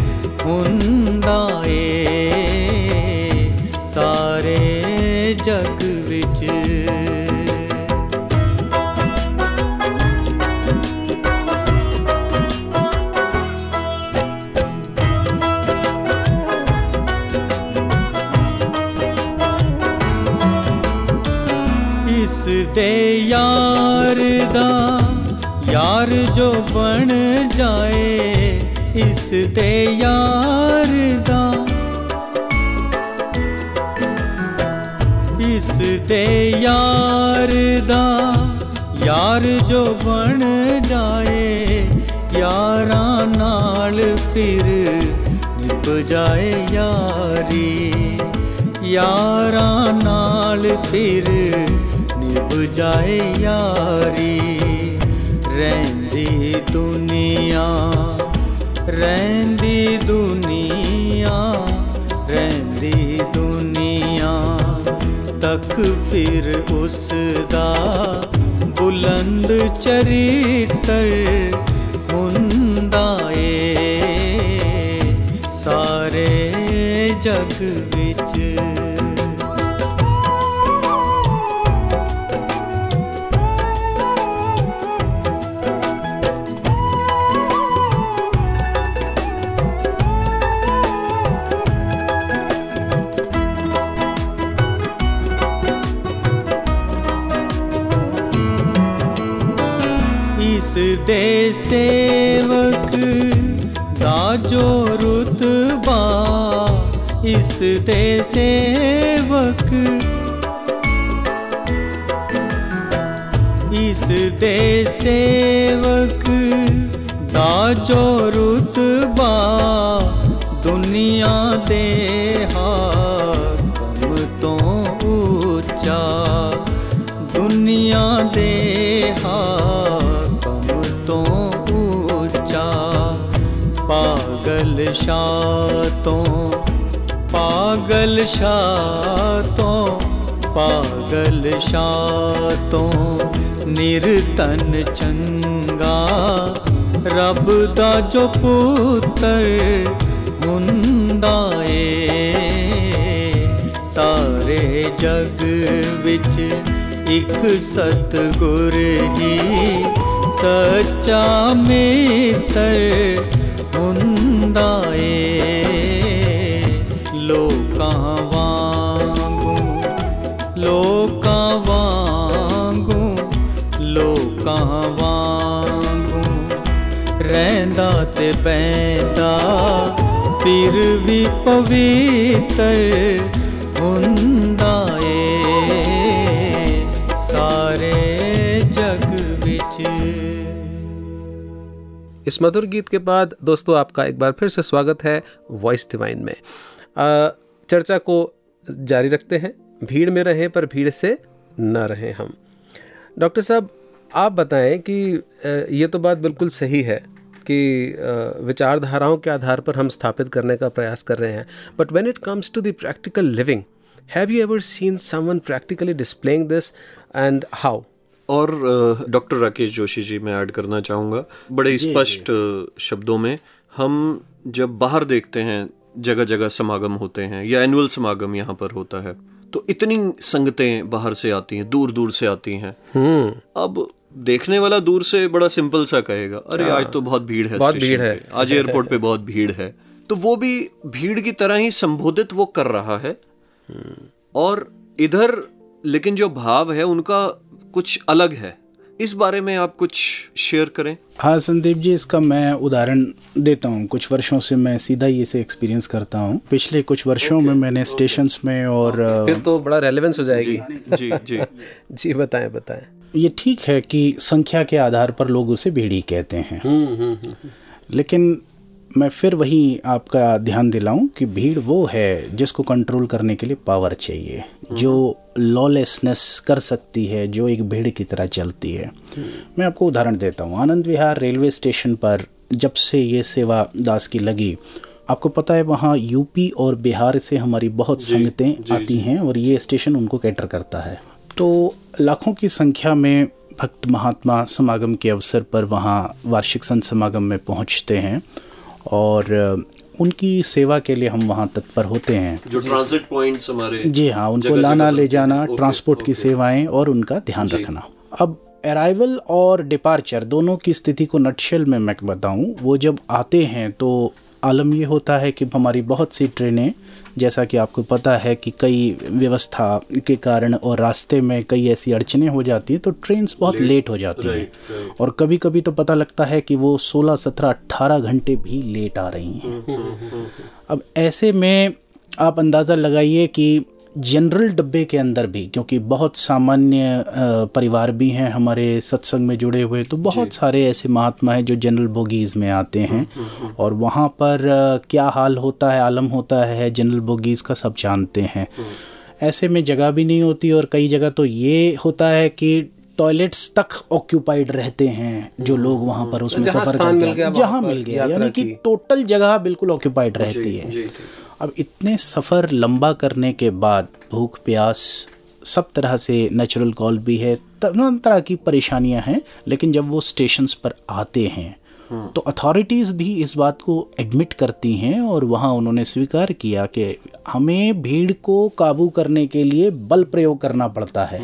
दे यार दा, यार जो बन जाए, इस दे यार दा। इस दे यार दा, यार जो बन जाए, यारा नाल फिर निभ जाए यारी। यारा नाल फिर ਜਾਏ ਯਾਰੀ ਰਹਿੰਦੀ ਦੁਨੀਆ ਰਹਿੰਦੀ ਦੁਨੀਆ ਰਹਿੰਦੀ ਦੁਨੀਆ ਤੱਕ ਫਿਰ ਉਸ ਦਾ ਬੁਲੰਦ ਚਰਿੱਤਰ हँसते सेवक इस दे सेवक दाजो रुतबा, दुनिया दे कम तो ऊचा। दुनिया दे कम तो ऊचा। पागल शाह पागल शातों पागल शातों निरतन चंगा रब दा जो दापत्र मुदा सारे जग विच इक सतगुर ही सच्चा मित्र मेत्र बैदा फिर भी पवित्र हुंदा सारे जग विच। इस मधुर गीत के बाद दोस्तों आपका एक बार फिर से स्वागत है वॉइस डिवाइन में। आ, चर्चा को जारी रखते हैं भीड़ में रहें पर भीड़ से न रहें हम। डॉक्टर साहब आप बताएँ कि ये तो बात बिल्कुल सही है कि विचारधाराओं के आधार पर हम स्थापित करने का प्रयास कर रहे हैं। But when it comes to the practical living have you ever seen someone practically displaying this and how और डॉक्टर राकेश जोशी जी मैं ऐड करना चाहूँगा। बड़े स्पष्ट शब्दों में हम जब बाहर देखते हैं जगह जगह समागम होते हैं या एनुअल समागम यहाँ पर होता है तो इतनी संगतें बाहर से आती हैं दूर दूर से आती हैं। अब देखने वाला दूर से बड़ा सिंपल सा कहेगा अरे आज तो बहुत भीड़ है बहुत भीड़ है। आज एयरपोर्ट पे बहुत भीड़ है। तो वो भी भीड़ की तरह ही संबोधित वो कर रहा है। और इधर लेकिन जो भाव है उनका कुछ अलग है। इस बारे में आप कुछ शेयर करें। हाँ संदीप जी इसका मैं उदाहरण देता हूँ। कुछ वर्षों से मैं सीधा ही इसे एक्सपीरियंस करता हूँ। पिछले कुछ वर्षों okay, में मैंने okay, स्टेशन में और फिर तो बड़ा रेलेवेंस हो जाएगी। जी जी। जी बताएँ बताएँ। ये ठीक है कि संख्या के आधार पर लोग उसे भीड़ी कहते हैं। लेकिन मैं फिर वही आपका ध्यान दिलाऊं कि भीड़ वो है जिसको कंट्रोल करने के लिए पावर चाहिए जो लॉलेसनेस कर सकती है जो एक भीड़ की तरह चलती है। मैं आपको उदाहरण देता हूँ। आनंद विहार रेलवे स्टेशन पर जब से ये सेवा दास की लगी आपको पता है वहाँ यूपी और बिहार से हमारी बहुत संगतें आती हैं और ये स्टेशन उनको कैटर करता है। तो लाखों की संख्या में भक्त महात्मा समागम के अवसर पर वहाँ वार्षिक संत समागम में पहुँचते हैं और उनकी सेवा के लिए हम वहाँ तत्पर होते हैं। जो ट्रांजिट पॉइंट्स हमारे जी हाँ उनको लाना ले जाना ट्रांसपोर्ट की। सेवाएँ और उनका ध्यान रखना। अब अराइवल और डिपार्चर दोनों की स्थिति को नटशेल में मैं बताऊँ वो जब आते हैं तो आलम ये होता है कि हमारी बहुत सी ट्रेनें जैसा कि आपको पता है कि कई व्यवस्था के कारण और रास्ते में कई ऐसी अड़चने हो जाती हैं तो ट्रेन्स बहुत लेट हो जाती हैं। और कभी कभी तो पता लगता है कि वो 16, 17, 18 घंटे भी लेट आ रही हैं। अब ऐसे में आप अंदाज़ा लगाइए कि जनरल डब्बे के अंदर भी क्योंकि बहुत सामान्य परिवार भी हैं हमारे सत्संग में जुड़े हुए तो बहुत सारे ऐसे महात्मा हैं जो जनरल बोगीज़ में आते हैं। और वहाँ पर क्या हाल होता है आलम होता है जनरल बोगीज़ का सब जानते हैं। ऐसे में जगह भी नहीं होती और कई जगह तो ये होता है कि टॉयलेट्स तक ऑक्यूपाइड रहते हैं जो लोग वहाँ पर उसमें सफ़र करते हैं। जहाँ मिल गया यानी कि टोटल जगह बिल्कुल ऑक्यूपाइड रहती है। अब इतने सफ़र लंबा करने के बाद भूख प्यास सब तरह से नेचुरल कॉल भी है तमाम तरह की परेशानियाँ हैं लेकिन जब वो स्टेशंस पर आते हैं तो अथॉरिटीज़ भी इस बात को एडमिट करती हैं और वहाँ उन्होंने स्वीकार किया कि हमें भीड़ को काबू करने के लिए बल प्रयोग करना पड़ता है।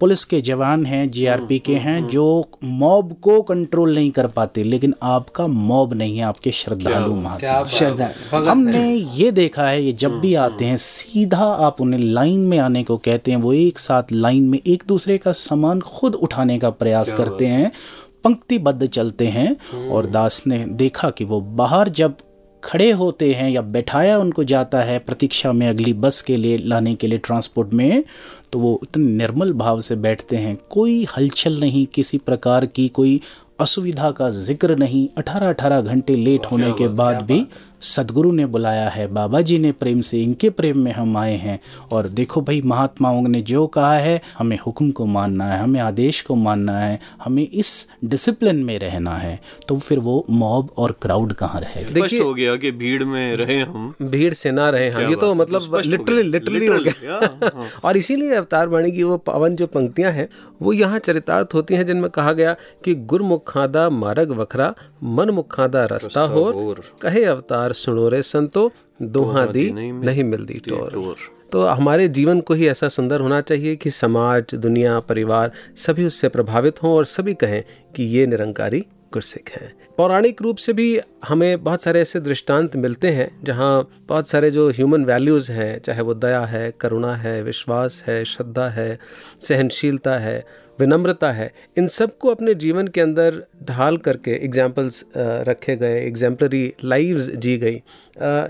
पुलिस के जवान हैं जीआरपी के हैं जो मॉब को कंट्रोल नहीं कर पाते लेकिन आपका मॉब नहीं है आपके श्रद्धालु महात्मा हमने ये देखा है ये जब भी आते हैं सीधा आप उन्हें लाइन में आने को कहते हैं वो एक साथ लाइन में एक दूसरे का सामान खुद उठाने का प्रयास करते हैं। पंक्तिबद्ध चलते हैं और दास ने देखा कि वो बाहर जब खड़े होते हैं या बैठाया उनको जाता है प्रतीक्षा में अगली बस के लिए लाने के लिए ट्रांसपोर्ट में तो वो इतने निर्मल भाव से बैठते हैं। कोई हलचल नहीं किसी प्रकार की कोई असुविधा का ज़िक्र नहीं। अठारह अठारह घंटे लेट होने के बाद भी सदगुरु ने बुलाया है बाबा जी ने प्रेम से इनके प्रेम में हम आए हैं। और देखो भाई महात्माओं ने जो कहा है हमें हुक्म को मानना है हमें आदेश को मानना है हमें इस डिसिप्लिन में रहना है। तो फिर वो मॉब और क्राउड कहाँ रहे स्पष्ट हो गया कि भीड़ में रहे हम। भीड़ से ना रहे हम। ये तो मतलब लिटरली लिटरली हो गया। हाँ। और इसीलिए अवतार वाणी की वो पावन जो पंक्तियाँ हैं वो यहाँ चरितार्थ होती हैं जिनमें कहा गया कि गुरमुखादा मार्ग वखरा मन मुखादा रास्ता होर। कहे अवतार सुनो रे संतो दोहा दी नहीं मिलती टोर। तो हमारे जीवन को ही ऐसा सुंदर होना चाहिए कि समाज दुनिया परिवार सभी उससे प्रभावित हों और सभी कहें कि ये निरंकारी गुरसिख हैं। पौराणिक रूप से भी हमें बहुत सारे ऐसे दृष्टांत मिलते हैं जहाँ बहुत सारे जो ह्यूमन वैल्यूज़ हैं चाहे वो दया है करुणा है विश्वास है श्रद्धा है सहनशीलता है विनम्रता है। इन सबको अपने जीवन के अंदर ढाल करके एग्जाम्पल्स रखे गए एग्जाम्पलरी लाइव्स जी गई।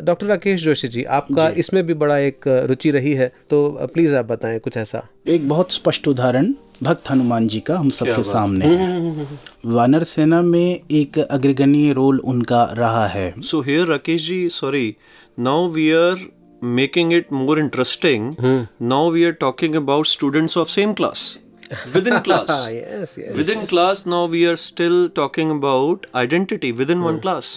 डॉक्टर राकेश जोशी जी आपका इसमें भी बड़ा एक रुचि रही है तो प्लीज़ आप बताएँ कुछ ऐसा। एक बहुत स्पष्ट उदाहरण भक्त हनुमान जी का हम सबके सामने है। वानर सेना में एक अग्रगणीय रोल उनका रहा है। So here, Rakesh ji sorry now we are making it more interesting. Now we are talking about students of same class. Within class. yes, yes. Within class, now we are still talking about identity within one class.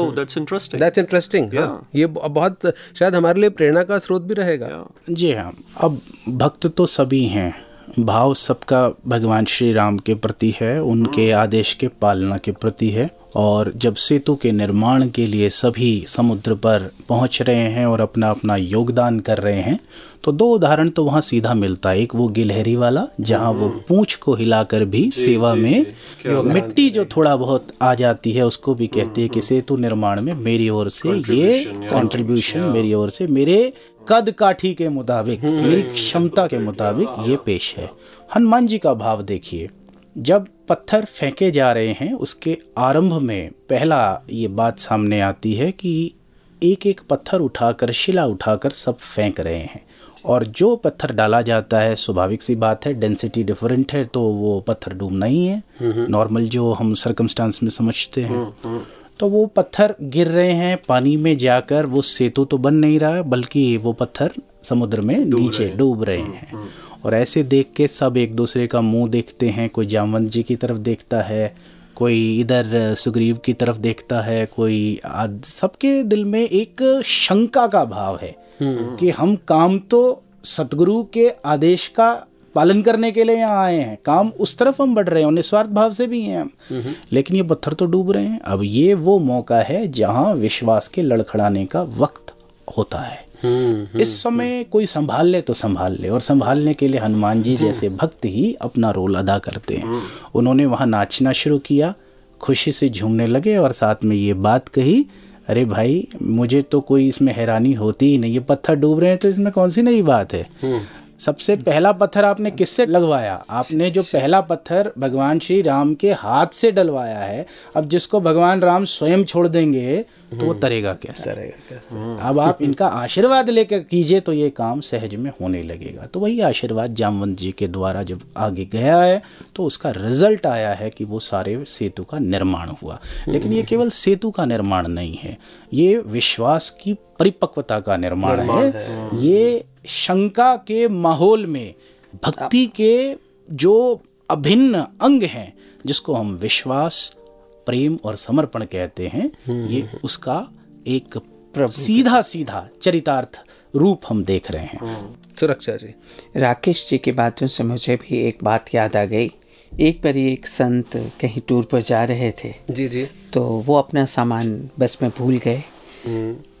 Oh, that's interesting. That's interesting ये ब- बहुत शायद हमारे लिए प्रेरणा का स्रोत भी रहेगा जी हाँ अब भक्त तो सभी हैं भाव सबका भगवान श्री राम के प्रति है उनके आदेश के पालना के प्रति है और जब सेतु के निर्माण के लिए सभी समुद्र पर पहुँच रहे हैं और अपना अपना योगदान कर रहे हैं तो दो उदाहरण तो वहाँ सीधा मिलता है। एक वो गिलहरी वाला जहाँ वो पूंछ को हिलाकर भी सेवा में मिट्टी जो थोड़ा बहुत आ जाती है उसको भी कहते हैं कि सेतु निर्माण में मेरी ओर से ये कंट्रीब्यूशन मेरी ओर से मेरे कद काठी के मुताबिक मेरी क्षमता के मुताबिक ये पेश है। हनुमान जी का भाव देखिए। जब पत्थर फेंके जा रहे हैं उसके आरंभ में पहला ये बात सामने आती है कि एक एक पत्थर उठाकर शिला उठाकर सब फेंक रहे हैं। और जो पत्थर डाला जाता है स्वाभाविक सी बात है डेंसिटी डिफरेंट है तो वो पत्थर डूबना ही। है नॉर्मल जो हम सरकमस्टांस में समझते हैं। तो वो पत्थर गिर रहे हैं पानी में जाकर वो सेतु तो बन नहीं रहा बल्कि वो पत्थर समुद्र में नीचे डूब रहे हैं। और ऐसे देख के सब एक दूसरे का मुँह देखते हैं कोई जामवंत जी की तरफ़ देखता है कोई इधर सुग्रीव की तरफ़ देखता है कोई सबके दिल में एक शंका का भाव है कि हम काम तो सतगुरु के आदेश का पालन करने के लिए यहाँ आए हैं। काम उस तरफ़ हम बढ़ रहे हैं और निस्वार्थ भाव से भी हैं हम। लेकिन ये पत्थर तो डूब रहे हैं। अब ये वो मौका है जहाँ विश्वास के लड़खड़ाने का वक्त होता है। इस समय कोई संभाल ले तो संभाल ले और संभालने के लिए हनुमान जी जैसे भक्त ही अपना रोल अदा करते हैं। उन्होंने वहाँ नाचना शुरू किया खुशी से झूमने लगे और साथ में ये बात कही अरे भाई मुझे तो कोई इसमें हैरानी होती ही नहीं। ये पत्थर डूब रहे हैं तो इसमें कौन सी नई बात है? सबसे पहला पत्थर आपने किससे लगवाया? आपने जो पहला पत्थर भगवान श्री राम के हाथ से डलवाया है, अब जिसको भगवान राम स्वयं छोड़ देंगे तो वो तरेगा कैसे? तरेगा कैसे? अब आप इनका आशीर्वाद लेकर कीजिए तो ये काम सहज में होने लगेगा। तो वही आशीर्वाद जामवंत जी के द्वारा जब आगे गया है तो उसका रिज़ल्ट आया है कि वो सारे सेतु का निर्माण हुआ। लेकिन ये केवल सेतु का निर्माण नहीं है ये विश्वास की परिपक्वता का निर्माण है। ये शंका के माहौल में भक्ति के जो अभिन्न अंग हैं जिसको हम विश्वास प्रेम और समर्पण कहते हैं ये उसका एक सीधा सीधा चरितार्थ रूप हम देख रहे हैं। सुरक्षा जी। राकेश जी की बातों से मुझे भी एक बात याद आ गई। एक बार एक संत कहीं टूर पर जा रहे थे। जी जी। तो वो अपना सामान बस में भूल गए।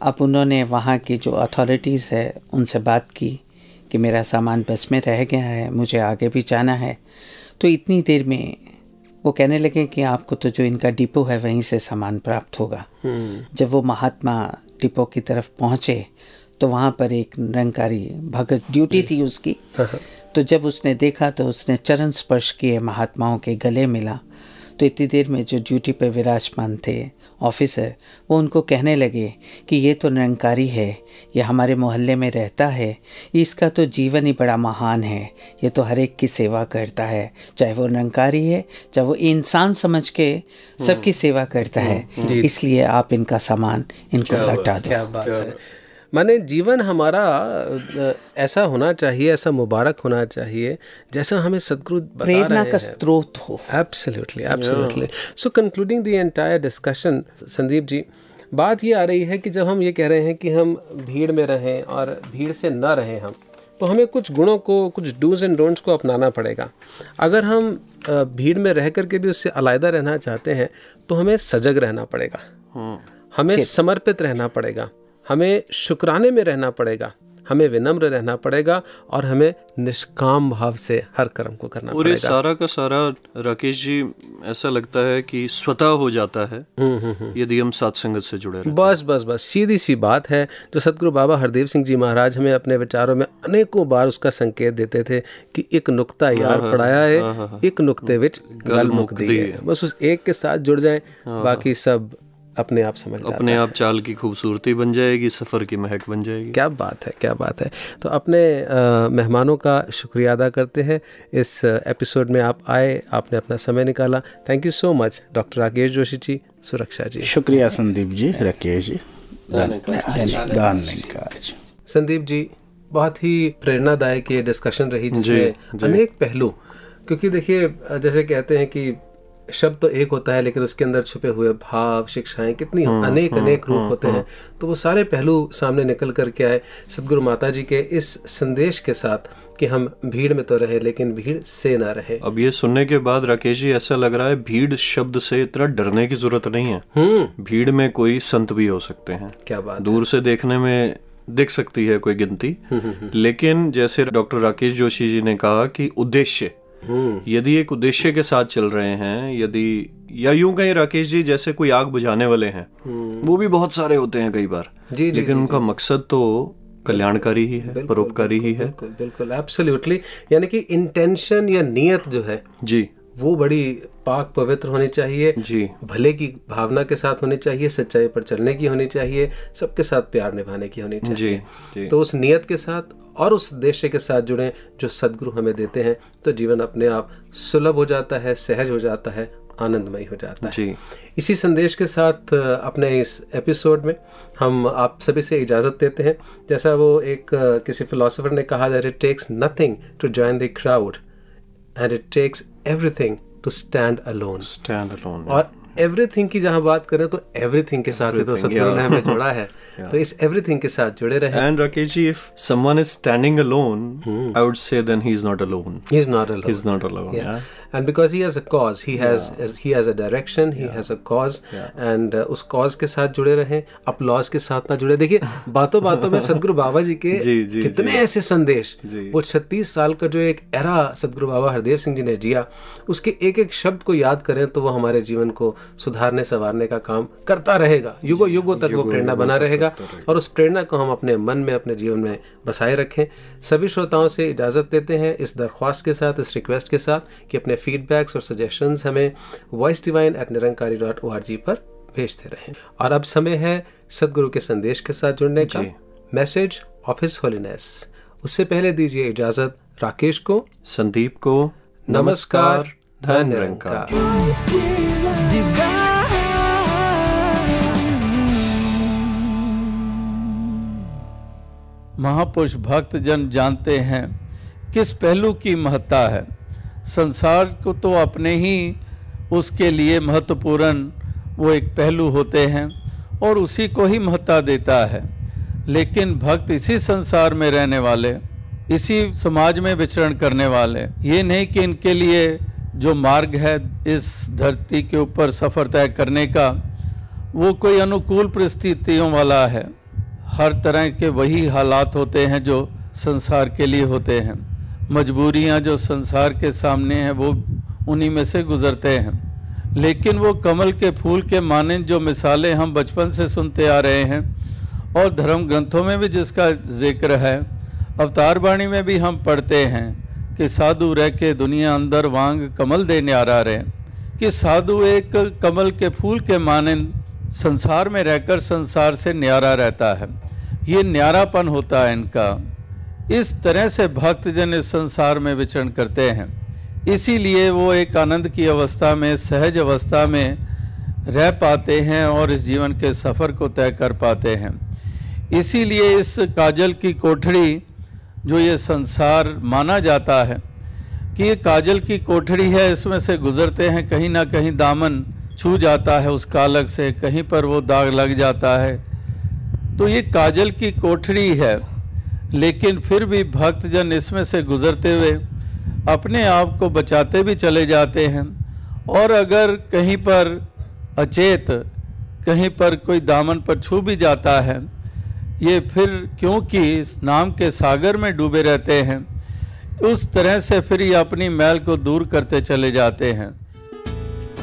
अब उन्होंने वहाँ की जो अथॉरिटीज़ है उनसे बात की कि मेरा सामान बस में रह गया है मुझे आगे भी जाना है। तो इतनी देर में वो कहने लगे कि आपको तो जो इनका डिपो है वहीं से सामान प्राप्त होगा। जब वो महात्मा डिपो की तरफ़ पहुँचे तो वहाँ पर एक निरंकारी भगत ड्यूटी थी उसकी। तो जब उसने देखा तो उसने चरण स्पर्श किए महात्माओं के गले मिला। तो इतनी देर में जो ड्यूटी पर विराजमान थे ऑफिसर वो उनको कहने लगे कि ये तो निरंकारी है ये हमारे मोहल्ले में रहता है इसका तो जीवन ही बड़ा महान है ये तो हर एक की सेवा करता है चाहे वो निरंकारी है चाहे वो इंसान समझ के सबकी सेवा करता है इसलिए आप इनका सामान इनको हटा दो। क्या बात है। माने जीवन हमारा ऐसा होना चाहिए ऐसा मुबारक होना चाहिए जैसा हमें सदगुरु बता प्रेरणा का स्रोत हो। Absolutely absolutely so concluding the entire discussion Sandeep ji बात ये आ रही है कि जब हम ये कह रहे हैं कि हम भीड़ में रहें और भीड़ से ना रहें हम तो हमें कुछ गुणों को कुछ डूज एंड डोंट्स को अपनाना पड़ेगा। अगर हम भीड़ में रह करके भी उससे अलायदा रहना चाहते हैं तो हमें सजग रहना पड़ेगा। हमें समर्पित रहना पड़ेगा। हमें शुक्राने में रहना पड़ेगा हमें विनम्र रहना पड़ेगा और हमें निष्काम भाव से हर कर्म को करना ये पड़ेगा। सारा का सारा राकेश जी ऐसा लगता है कि स्वतः हो जाता है यदि हम सत्संगत से जुड़े बस बस बस सीधी सी बात है जो सतगुरु बाबा हरदेव सिंह जी महाराज हमें अपने विचारों में अनेकों बार उसका संकेत देते थे कि एक नुक्ता यार पढ़ाया है एक नुक्ते विच गल मुक्ति है। बस उस एक के साथ जुड़ जाए बाकी सब अपने आप समझ जाते अपने आप चाल की खूबसूरती बन जाएगी सफ़र की महक बन जाएगी। क्या बात है क्या बात है। तो अपने अ, मेहमानों का शुक्रिया अदा करते हैं। इस एपिसोड में आप आए आपने अपना समय निकाला। Thank you so much doctor Rakesh Joshi ji Suraksha ji. शुक्रिया संदीप जी राकेश जी। जी संदीप जी बहुत ही प्रेरणादायक ये डिस्कशन रही जिसमें अनेक पहलू क्योंकि देखिए जैसे कहते हैं कि शब्द तो एक होता है लेकिन उसके अंदर छुपे हुए भाव शिक्षाएँ कितनी अनेक अनेक रूप होते हैं। तो वो सारे पहलू सामने निकल कर के आए सदगुरु माता जी के इस संदेश के साथ कि हम भीड़ में तो रहे लेकिन भीड़ से ना रहे। अब ये सुनने के बाद राकेश जी ऐसा लग रहा है भीड़ शब्द से इतना डरने की ज़रूरत नहीं है। भीड़ में कोई संत भी हो सकते हैं। क्या बात दूर से देखने में दिख सकती है कोई गिनती। लेकिन जैसे डॉक्टर राकेश जोशी जी ने कहा कि उद्देश्य यदि एक उद्देश्य के साथ चल रहे हैं यदि या यूँ कहीं राकेश जी जैसे कोई आग बुझाने वाले हैं वो भी बहुत सारे होते हैं कई बार। जी, लेकिन उनका मकसद तो कल्याणकारी ही है परोपकारी ही है। बिल्कुल बिल्कुल एब्सोल्युटली यानी कि इंटेंशन या नियत जो है जी। वो बड़ी पाक पवित्र होनी चाहिए जी। भले की भावना के साथ होनी चाहिए सच्चाई पर चलने की होनी चाहिए सबके साथ प्यार निभाने की होनी चाहिए। जी जी। तो उस नियत के साथ और उस उद्देश्य के साथ जुड़े जो सदगुरु हमें देते हैं तो जीवन अपने आप सुलभ हो जाता है सहज हो जाता है आनंदमय हो जाता है। इसी संदेश के साथ अपने इस एपिसोड में हम आप सभी से इजाज़त देते हैं। जैसा वो एक किसी फिलोसोफर ने कहा that it takes nothing to join the crowd and it takes everything to stand alone stand alone और एवरीथिंग की जहाँ बात करें तो एवरीथिंग के साथ ही तो ने हमें जोड़ा है। तो इस एवरीथिंग के साथ जुड़े रहे। And Rakesh ji if someone is standing alone I would say then he is not alone he is not alone he is not alone and because he has a cause he has he has a direction he has a cause and uh, उस cause के साथ जुड़े रहें applause के साथ ना जुड़े। देखिए बातों बातों में सदगुरु बाबा जी के जी, जी, कितने जी, ऐसे संदेश। जी। वो 36 साल का जो एक एरा सदगुरु बाबा हरदेव सिंह जी ने जिया उसके एक एक शब्द को याद करें तो वो हमारे जीवन को सुधारने संवारने का काम करता रहेगा। युगो युगों तक वो प्रेरणा बना रहेगा और उस प्रेरणा को हम अपने मन में अपने जीवन में बसाए रखें। सभी श्रोताओं से इजाज़त देते हैं इस दरख्वास्त के साथ इस रिक्वेस्ट के साथ कि अपने फीडबैक्स और सजेशंस हमें voice divine at Nirankari dot O R G पर भेजते रहें। और अब समय है सदगुरु के संदेश के साथ जुड़ने का। मैसेज ऑफ़ हिज होलीनेस उससे पहले दीजिए इजाज़त राकेश को। संदीप को। नमस्कार धन निरंकार निरंकार महापुरुष भक्त जन जानते हैं किस पहलू की महत्ता है। संसार को तो अपने ही उसके लिए महत्वपूर्ण वो एक पहलू होते हैं और उसी को ही महत्ता देता है। लेकिन भक्त इसी संसार में रहने वाले, इसी समाज में विचरण करने वाले, ये नहीं कि इनके लिए जो मार्ग है इस धरती के ऊपर सफ़र तय करने का, वो कोई अनुकूल परिस्थितियों वाला है। हर तरह के वही हालात होते हैं जो संसार के लिए होते हैं। मजबूरियाँ जो संसार के सामने हैं, वो उन्हीं में से गुजरते हैं। लेकिन वो कमल के फूल के मानंद जो मिसालें हम बचपन से सुनते आ रहे हैं, और धर्म ग्रंथों में भी जिसका ज़िक्र है, अवतार वाणी में भी हम पढ़ते हैं कि साधु रह के दुनिया अंदर वांग कमल दे न्यारा रहे कि साधु एक कमल के फूल के मानंद संसार में रहकर संसार से न्यारा रहता है। ये न्यारापन होता है इनका। इस तरह से भक्तजन इस संसार में विचरण करते हैं। इसीलिए वो एक आनंद की अवस्था में, सहज अवस्था में रह पाते हैं और इस जीवन के सफ़र को तय कर पाते हैं। इसीलिए इस काजल की कोठड़ी जो ये संसार माना जाता है कि ये काजल की कोठड़ी है, इसमें से गुजरते हैं, कहीं ना कहीं दामन छू जाता है उस कालक से, कहीं पर वो दाग लग जाता है। तो ये काजल की कोठड़ी है। लेकिन फिर भी भक्तजन इसमें से गुजरते हुए अपने आप को बचाते भी चले जाते हैं। और अगर कहीं पर अचेत, कहीं पर कोई दामन पर छू भी जाता है, ये फिर क्योंकि इस नाम के सागर में डूबे रहते हैं, उस तरह से फिर ये अपनी मैल को दूर करते चले जाते हैं।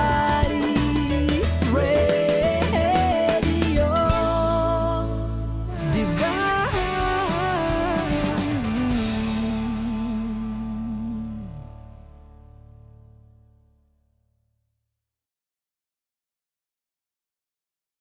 love.